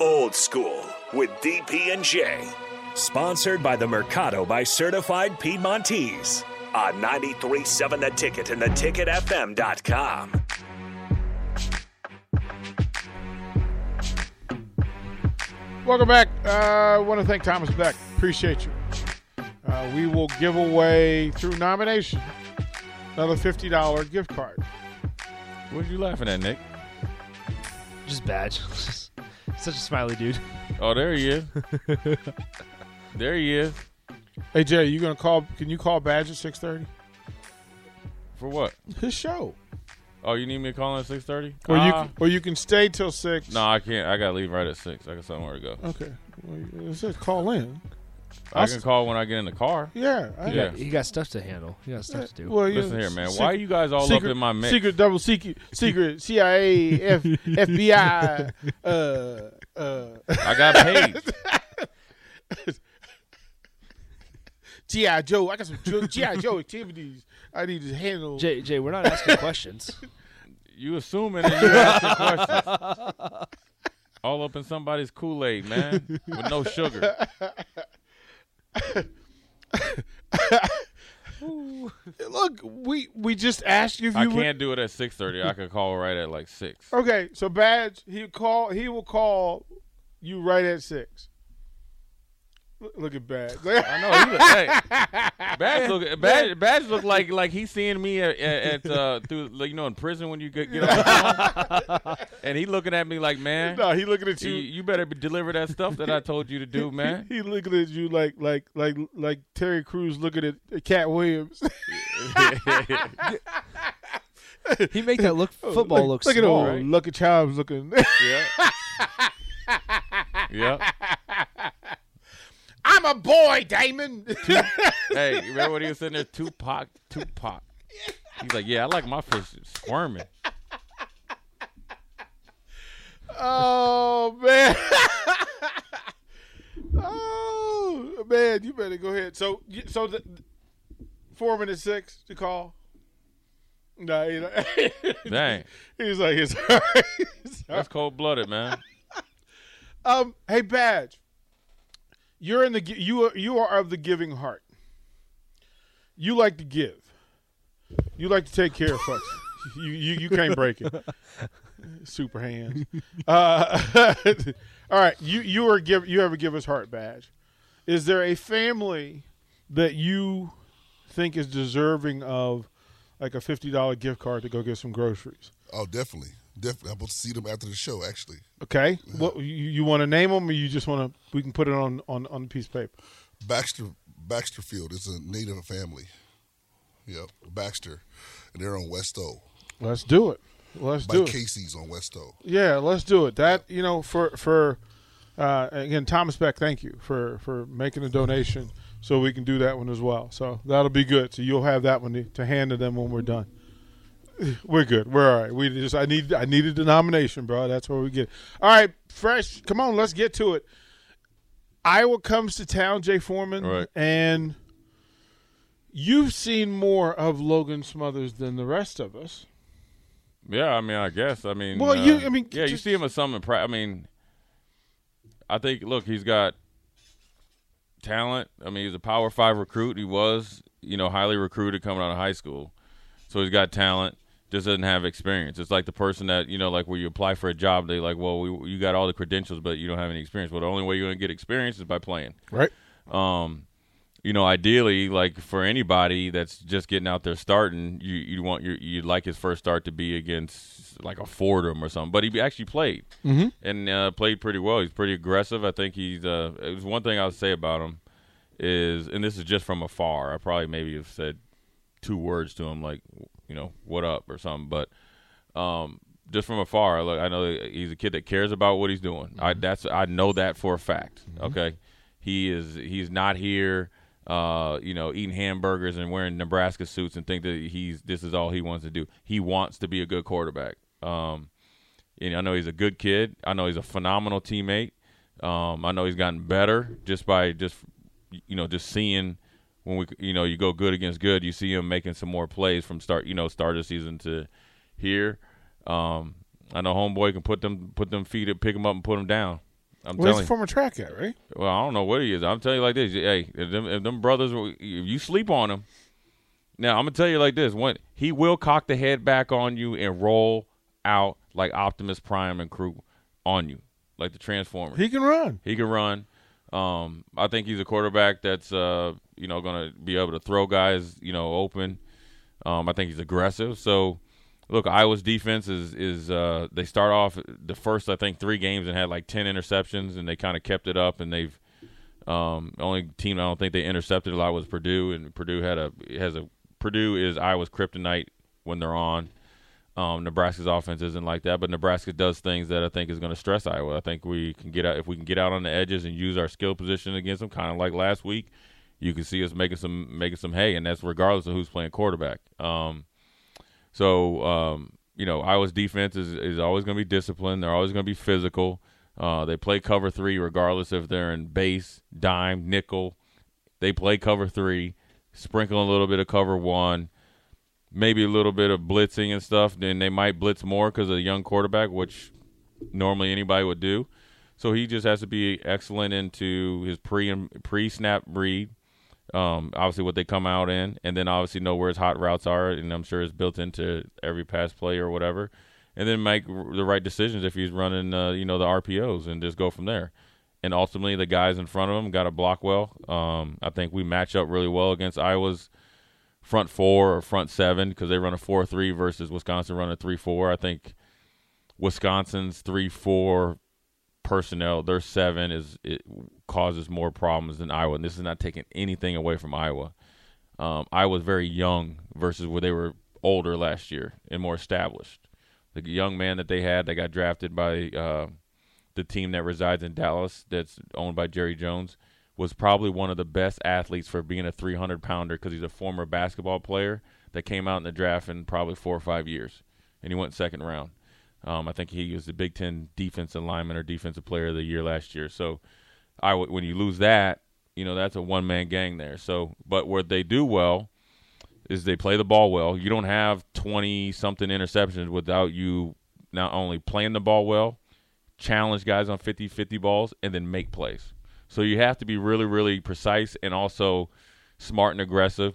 Old School with DP and J. Sponsored by the Mercado by Certified Piedmontese on 93.7 The Ticket and theticketfm.com. Welcome back. Uh, I want to thank Thomas Beck. Appreciate you. Uh, we will give away through nomination another fifty dollar gift card. What are you laughing at, Nick? Just badge. Such a smiley dude. Oh, there he is. there he is. Hey Jay, you gonna call? Can you call Badge at six thirty? For what? His show. Oh, you need me to call in at six thirty? Or you ah. or you can stay till six. No, I can't. I gotta leave right at six. I got somewhere to go. Okay. Well, it says call in. I can call when I get in the car. Yeah. I Yeah. He got stuff to handle. He got stuff to do. Well, you- Listen here, man. secret- Why are you guys all secret, up in my mix? Secret, double secret, secret, CIA, F, FBI. Uh, uh, I got paid. GI Joe. I got some GI Joe activities. I need to handle. Jay, Jay, we're not asking questions. You assuming and you asking questions. All up in somebody's Kool Aid, man, with no sugar. Look, we we just asked you if I you would- can't do it at six thirty. I could call right at like six. Okay, so badge he call he will call you right at six. Look, look at badge. I know. He look, hey, Badge look, Badge, Badge look like like he's seeing me at, at, uh, through like, you know in prison when you get, get on and he looking at me like, man, no, he looking at you, you. you better deliver that stuff that I told you to do, man. He looking at you like like like like Terry Crews looking at Katt Williams. He make that look football look, look look at small. old right? Lucky Charms looking. yeah, yeah. I'm a boy, Damon. Hey, you remember when he was sitting there, Tupac, Tupac. He's like, yeah, I like my fish squirming. oh man. oh man, you better go ahead. So so the four minutes six to call. No, you know, Dang, he's like it's all right. It's all that's cold blooded, man. Um, hey, Badge, you're in the you are you are of the giving heart. You like to give. You like to take care of folks. You you you can't break it. Super hands. Uh, all right, you you are give you have a giver's heart badge. Is there a family that you think is deserving of like a fifty dollar gift card to go get some groceries? Oh, definitely, definitely. I'm about to see them after the show. Actually, Okay, what you, you want to name them, or you just want to? We can put it on on on a piece of paper. Baxter Baxterfield is a native family. Yep, Baxter, and they're on West O. Let's do it. Let's By do it. Casey's on West O. Yeah, let's do it. That you know, for for uh, again, Thomas Beck, thank you for for making a donation, so we can do that one as well. So that'll be good. So you'll have that one to, to hand to them when we're done. We're good. We're all right. We just I need I needed the nomination, bro. That's where we get. All right, fresh. Come on, let's get to it. Iowa comes to town, Jay Foreman, Right. and you've seen more of Logan Smothers than the rest of us. Yeah, I mean, I guess. I mean, Well, uh, you- I mean, yeah, you see him at some. Impre- I mean, I think. Look, he's got talent. I mean, he's a Power Five recruit. He was, you know, highly recruited coming out of high school, so he's got talent. Just doesn't have experience. It's like the person that you know, like where you apply for a job, they like, well, we, you got all the credentials, but you don't have any experience. Well, the only way you're going to get experience is by playing. Right. Um, you know, ideally, like for anybody that's just getting out there starting, you you want your you'd like his first start to be against like a Fordham or something. But he actually played Mhm. and uh, played pretty well. He's pretty aggressive. I think he's. Uh, it was one thing I would say about him is, and this is just from afar. I probably maybe have said two words to him, like you know, what up or something. But um, just from afar, look, I know he's a kid that cares about what he's doing. I that's I know that for a fact. Okay, he is he's not here. Uh, you know, eating hamburgers and wearing Nebraska suits and think that he's this is all he wants to do. He wants to be a good quarterback. Um, and I know he's a good kid. I know he's a phenomenal teammate. Um, I know he's gotten better just by just you know just seeing when we you know you go good against good, you see him making some more plays from start you know start of the season to here. Um, I know homeboy can put them put them feet up, pick them up and put them down. I'm Well, he's telling a former track guy, right? Well, I don't know what he is. I'm telling you like this. Hey, if them, if them brothers, if you sleep on him. Now I'm gonna tell you like this: when he will cock the head back on you and roll out like Optimus Prime and crew on you, like the Transformers. He can run. He can run. Um, I think he's a quarterback that's uh, you know going to be able to throw guys you know open. Um, I think he's aggressive. So, look, Iowa's defense is is uh, they start off the first I think three games and had like ten interceptions, and they kind of kept it up, and they've um, only team I don't think they intercepted a lot was Purdue, and Purdue had a has a Purdue is Iowa's kryptonite when they're on. Um, Nebraska's offense isn't like that, but Nebraska does things that I think is going to stress Iowa. I think we can get out if we can get out on the edges and use our skill position against them, kind of like last week. You can see us making some making some hay, and that's regardless of who's playing quarterback. Um, so um, you know, Iowa's defense is is always going to be disciplined. They're always going to be physical. Uh, they play cover three regardless if they're in base, dime, nickel. They play cover three, sprinkle a little bit of cover one maybe a little bit of blitzing and stuff, then they might blitz more because of a young quarterback, which normally anybody would do. So he just has to be excellent into his pre pre snap read. Um, obviously, what they come out in, and then obviously know where his hot routes are, and I'm sure it's built into every pass play or whatever. And then make the right decisions if he's running, uh, you know, the RPOs, and just go from there. And ultimately, the guys in front of him got to block well. Um, I think we match up really well against Iowa's front four or front seven because they run a four three versus Wisconsin run a three four. I think Wisconsin's three four personnel, their seven is it causes more problems than Iowa. And this is not taking anything away from Iowa. Um, Iowa's very young versus where they were older last year and more established. The young man that they had that got drafted by uh, the team that resides in Dallas, that's owned by Jerry Jones was probably one of the best athletes for being a 300 pounder because he's a former basketball player that came out in the draft in probably four or five years, and he went second round. Um, I think he was the Big Ten defensive lineman or defensive player of the year last year. So, I w- when you lose that, you know that's a one man gang there. So, but what they do well is they play the ball well. You don't have 20 something interceptions without you not only playing the ball well, challenge guys on 50 50 balls, and then make plays. So you have to be really, really precise and also smart and aggressive.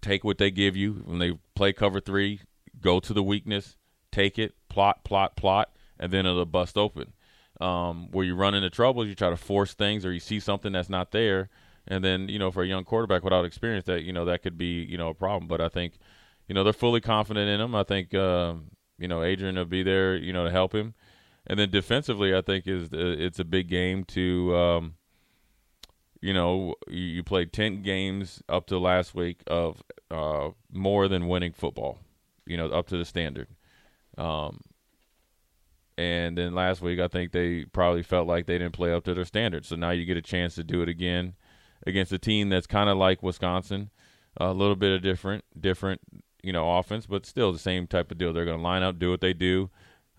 Take what they give you when they play cover three. Go to the weakness, take it, plot, plot, plot, and then it'll bust open. Um, where you run into troubles, you try to force things, or you see something that's not there, and then you know for a young quarterback without experience, that you know that could be you know a problem. But I think you know they're fully confident in him. I think um, you know Adrian will be there, you know, to help him. And then defensively, I think is it's a big game to, um, you know, you, you played ten games up to last week of uh, more than winning football, you know, up to the standard. Um, and then last week, I think they probably felt like they didn't play up to their standards. So now you get a chance to do it again against a team that's kind of like Wisconsin, a little bit of different, different, you know, offense, but still the same type of deal. They're going to line up, do what they do.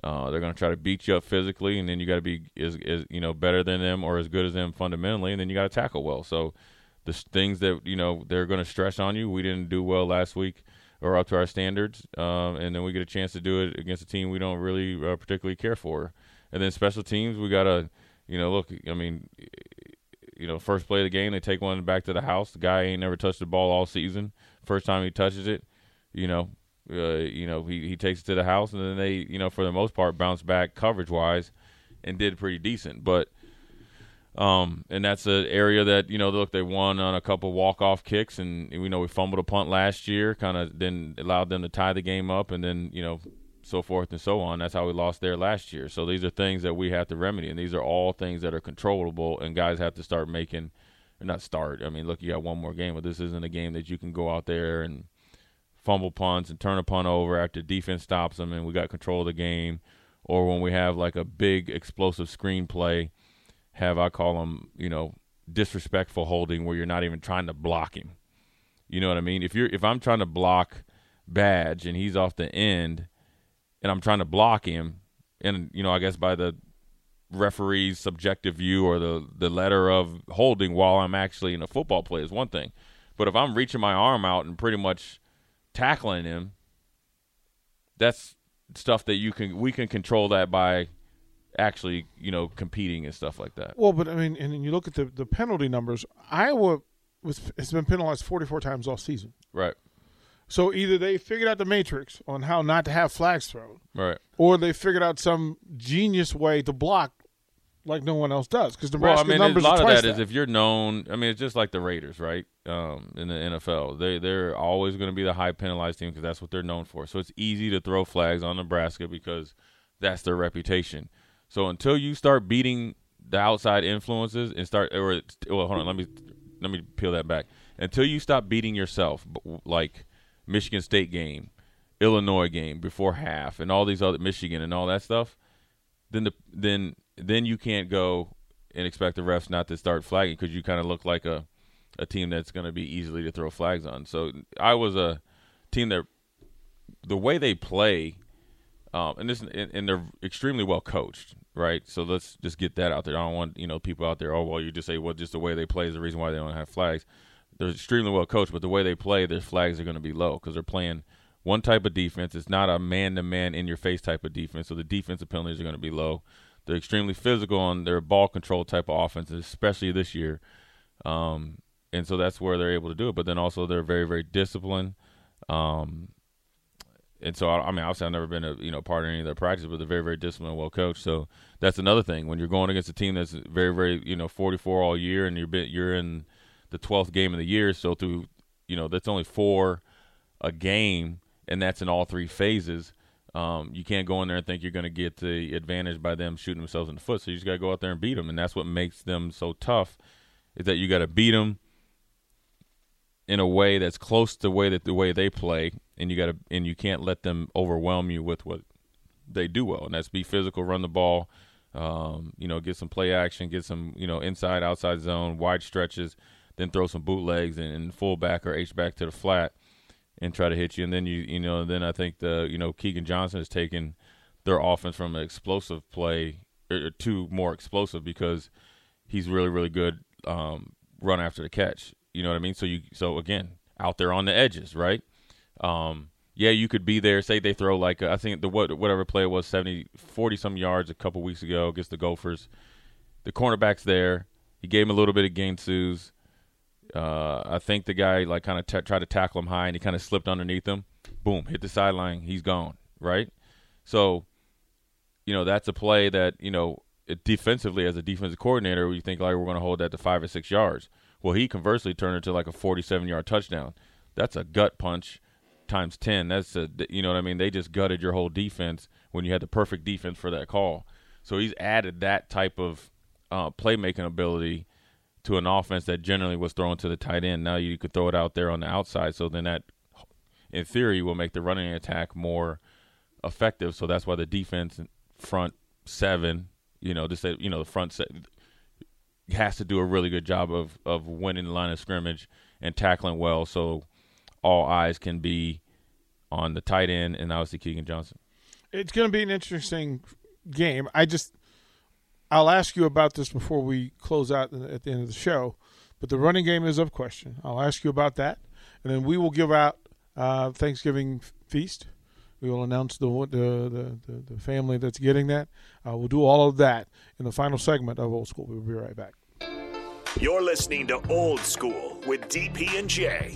Uh, they're going to try to beat you up physically, and then you got to be as, as you know better than them or as good as them fundamentally, and then you got to tackle well. So the things that you know they're going to stress on you. We didn't do well last week or up to our standards, um, and then we get a chance to do it against a team we don't really uh, particularly care for. And then special teams, we got to you know look. I mean, you know, first play of the game, they take one back to the house. The guy ain't never touched the ball all season. First time he touches it, you know, uh, you know, he, he takes it to the house, and then they, you know, for the most part, bounce back coverage wise, and did pretty decent. But, um, and that's an area that you know, look, they won on a couple walk off kicks, and we know we fumbled a punt last year, kind of then allowed them to tie the game up, and then you know, so forth and so on. That's how we lost there last year. So these are things that we have to remedy, and these are all things that are controllable, and guys have to start making. Not start. I mean, look, you got one more game, but this isn't a game that you can go out there and fumble punts and turn a punt over after defense stops them and we got control of the game, or when we have like a big explosive screenplay, have I call them you know disrespectful holding where you're not even trying to block him. You know what I mean? If you're if I'm trying to block Badge and he's off the end, and I'm trying to block him, and you know I guess by the referee's subjective view or the the letter of holding while I'm actually in a football play is one thing. But if I'm reaching my arm out and pretty much tackling him, that's stuff that you can we can control that by actually you know competing and stuff like that. Well, but I mean, and you look at the the penalty numbers. Iowa was has been penalized 44 times all season. Right. So either they figured out the matrix on how not to have flags thrown, Right. or they figured out some genius way to block like no one else does. Because Well, I mean, a lot of twice that is if you're known. I mean, it's just like the Raiders, right? Um, in the NFL, they they're always going to be the high penalized team because that's what they're known for. So it's easy to throw flags on Nebraska because that's their reputation. So until you start beating the outside influences and start, or well, hold on, let me let me peel that back. Until you stop beating yourself, like Michigan State game, Illinois game before half, and all these other Michigan and all that stuff, then the then then you can't go and expect the refs not to start flagging because you kind of look like a a team that's going to be easily to throw flags on. So I was a team that the way they play, um, and this and, and they're extremely well coached, right? So let's just get that out there. I don't want you know people out there. Oh well, you just say well, just the way they play is the reason why they don't have flags. They're extremely well coached, but the way they play, their flags are going to be low because they're playing one type of defense. It's not a man-to-man, in-your-face type of defense, so the defensive penalties are going to be low. They're extremely physical on their ball control type of offenses, especially this year. Um, and so that's where they're able to do it. But then also they're very, very disciplined. Um, and so I, I mean, obviously I've never been a you know part of any of their practices, but they're very, very disciplined, well coached. So that's another thing when you're going against a team that's very, very you know 44 all year, and you're you're in the 12th game of the year. So through you know that's only four a game, and that's in all three phases. Um, you can't go in there and think you're going to get the advantage by them shooting themselves in the foot. So you just got to go out there and beat them, and that's what makes them so tough. Is that you got to beat them in a way that's close to the way that the way they play, and you got to and you can't let them overwhelm you with what they do well, and that's be physical, run the ball, um, you know, get some play action, get some you know inside outside zone, wide stretches, then throw some bootlegs and, and fullback or H back to the flat and try to hit you. And then you you know then I think the you know Keagan Johnson has taken their offense from an explosive play er, to more explosive because he's really really good um, run after the catch. You know what I mean? So you so again out there on the edges, right? Um, yeah, you could be there. Say they throw like I think the what whatever play was 70, 40 some yards a couple weeks ago against the Gophers. The cornerback's there. He gave him a little bit of twos. Uh, I think the guy like kind of t- tried to tackle him high and he kind of slipped underneath him. Boom, hit the sideline. He's gone. Right. So, you know, that's a play that you know it defensively as a defensive coordinator, we think like we're going to hold that to five or six yards. Well, he conversely turned it to like a 47 yard touchdown. That's a gut punch times 10. That's a, you know what I mean? They just gutted your whole defense when you had the perfect defense for that call. So he's added that type of uh, playmaking ability to an offense that generally was thrown to the tight end. Now you could throw it out there on the outside. So then that, in theory, will make the running attack more effective. So that's why the defense front seven, you know, just say, you know, the front set has to do a really good job of of winning the line of scrimmage and tackling well, so all eyes can be on the tight end and obviously Keagan Johnson. It's going to be an interesting game. I just I'll ask you about this before we close out at the end of the show, but the running game is of question. I'll ask you about that, and then we will give out uh, Thanksgiving feast. We will announce the the, the, the family that's getting that. Uh, we'll do all of that in the final segment of Old School. We'll be right back. You're listening to Old School with DP and J.